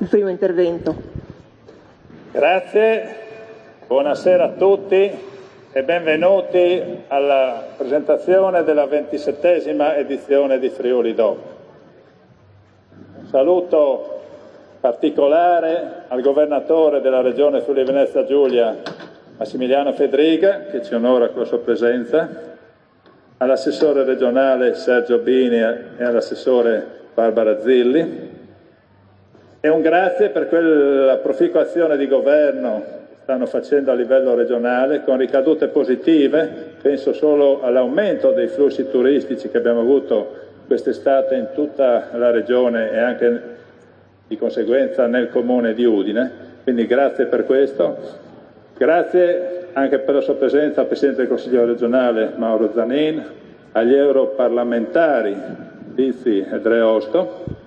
il primo intervento. Grazie, buonasera a tutti e benvenuti alla presentazione della ventisettesima edizione di Friuli Doc. Un saluto particolare al governatore della regione Friuli Venezia Giulia, Massimiliano Fedriga, che ci onora con la sua presenza, all'assessore regionale Sergio Bini e all'assessore Barbara Zilli, e un grazie per quella proficua azione di governo che stanno facendo a livello regionale con ricadute positive, penso solo all'aumento dei flussi turistici che abbiamo avuto quest'estate in tutta la regione e anche di conseguenza nel comune di Udine, quindi grazie per questo. Grazie anche per la sua presenza al Presidente del Consiglio regionale Mauro Zanin, agli europarlamentari Lizzi e Dreosto,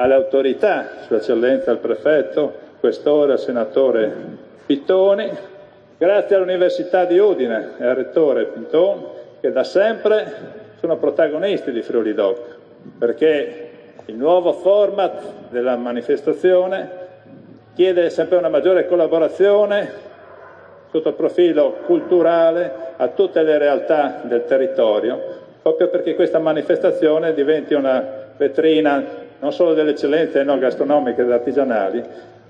alle autorità, Sua Eccellenza il Prefetto, Questore, Senatore Pittoni, grazie all'Università di Udine e al Rettore Pinton, che da sempre sono protagonisti di Friuli Doc, perché il nuovo format della manifestazione chiede sempre una maggiore collaborazione sotto il profilo culturale a tutte le realtà del territorio, proprio perché questa manifestazione diventi una vetrina non solo delle eccellenze no, gastronomiche ed artigianali,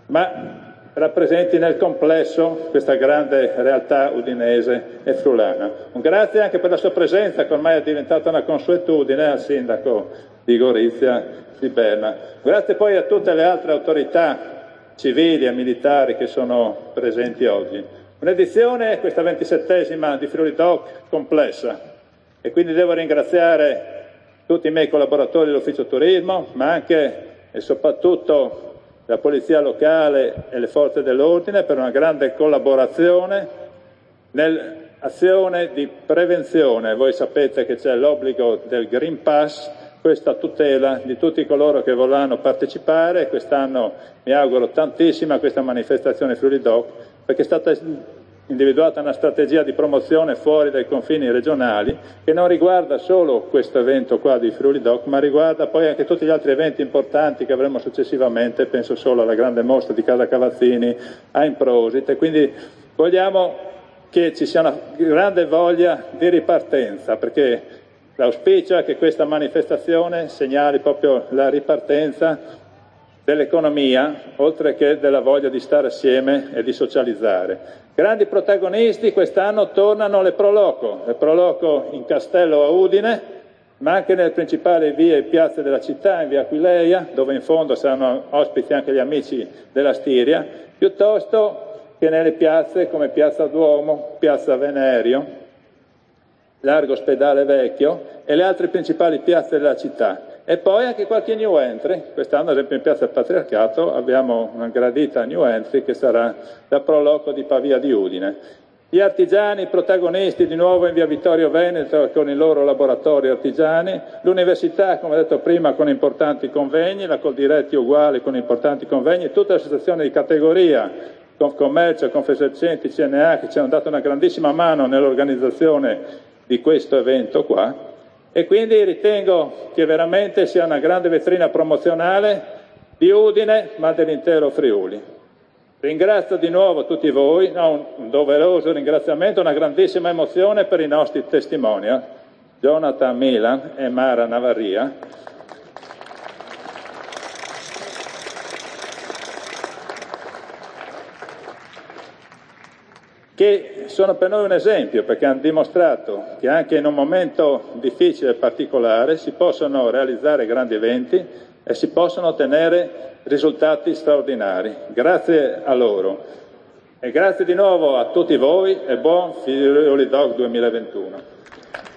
ma rappresenti nel complesso questa grande realtà udinese e frulana. Un grazie anche per la sua presenza, che ormai è diventata una consuetudine, al sindaco di Gorizia di Berna. Grazie poi a tutte le altre autorità civili e militari che sono presenti oggi. Un'edizione, questa ventisettesima di Friuli Doc, complessa e quindi devo ringraziare tutti i miei collaboratori dell'ufficio turismo, ma anche e soprattutto la polizia locale e le forze dell'ordine per una grande collaborazione nell'azione di prevenzione. Voi sapete che c'è l'obbligo del Green Pass, questa tutela di tutti coloro che vorranno partecipare. Quest'anno mi auguro tantissimo a questa manifestazione Friuli Doc perché è stata individuata una strategia di promozione fuori dai confini regionali che non riguarda solo questo evento qua di Friuli Doc, ma riguarda poi anche tutti gli altri eventi importanti che avremo successivamente, penso solo alla grande mostra di Casa Cavazzini, a Improsit, e quindi vogliamo che ci sia una grande voglia di ripartenza, perché l'auspicio è che questa manifestazione segnali proprio la ripartenza dell'economia, oltre che della voglia di stare assieme e di socializzare. Grandi protagonisti quest'anno tornano le Proloco, le Proloco in Castello a Udine, ma anche nelle principali vie e piazze della città, in via Aquileia, dove in fondo saranno ospiti anche gli amici della Stiria, piuttosto che nelle piazze come Piazza Duomo, Piazza Venerio, Largo Ospedale Vecchio e le altre principali piazze della città. E poi anche qualche new entry, quest'anno ad esempio in Piazza del Patriarcato abbiamo una gradita new entry che sarà la Proloco di Pavia di Udine. Gli artigiani protagonisti di nuovo in via Vittorio Veneto con i loro laboratori artigiani, l'università come detto prima con importanti convegni, la Coldiretti uguale con importanti convegni, tutte le associazioni di categoria, Confcommercio, Confesercenti, CNA che ci hanno dato una grandissima mano nell'organizzazione di questo evento qua e quindi ritengo che veramente sia una grande vetrina promozionale di Udine ma dell'intero Friuli. Ringrazio di nuovo tutti voi, no, un doveroso ringraziamento, una grandissima emozione per i nostri testimonial, Jonathan Milan e Mara Navarria. Che sono per noi un esempio perché hanno dimostrato che anche in un momento difficile e particolare si possono realizzare grandi eventi e si possono ottenere risultati straordinari. Grazie a loro. E grazie di nuovo a tutti voi e buon Friuli Dog 2021.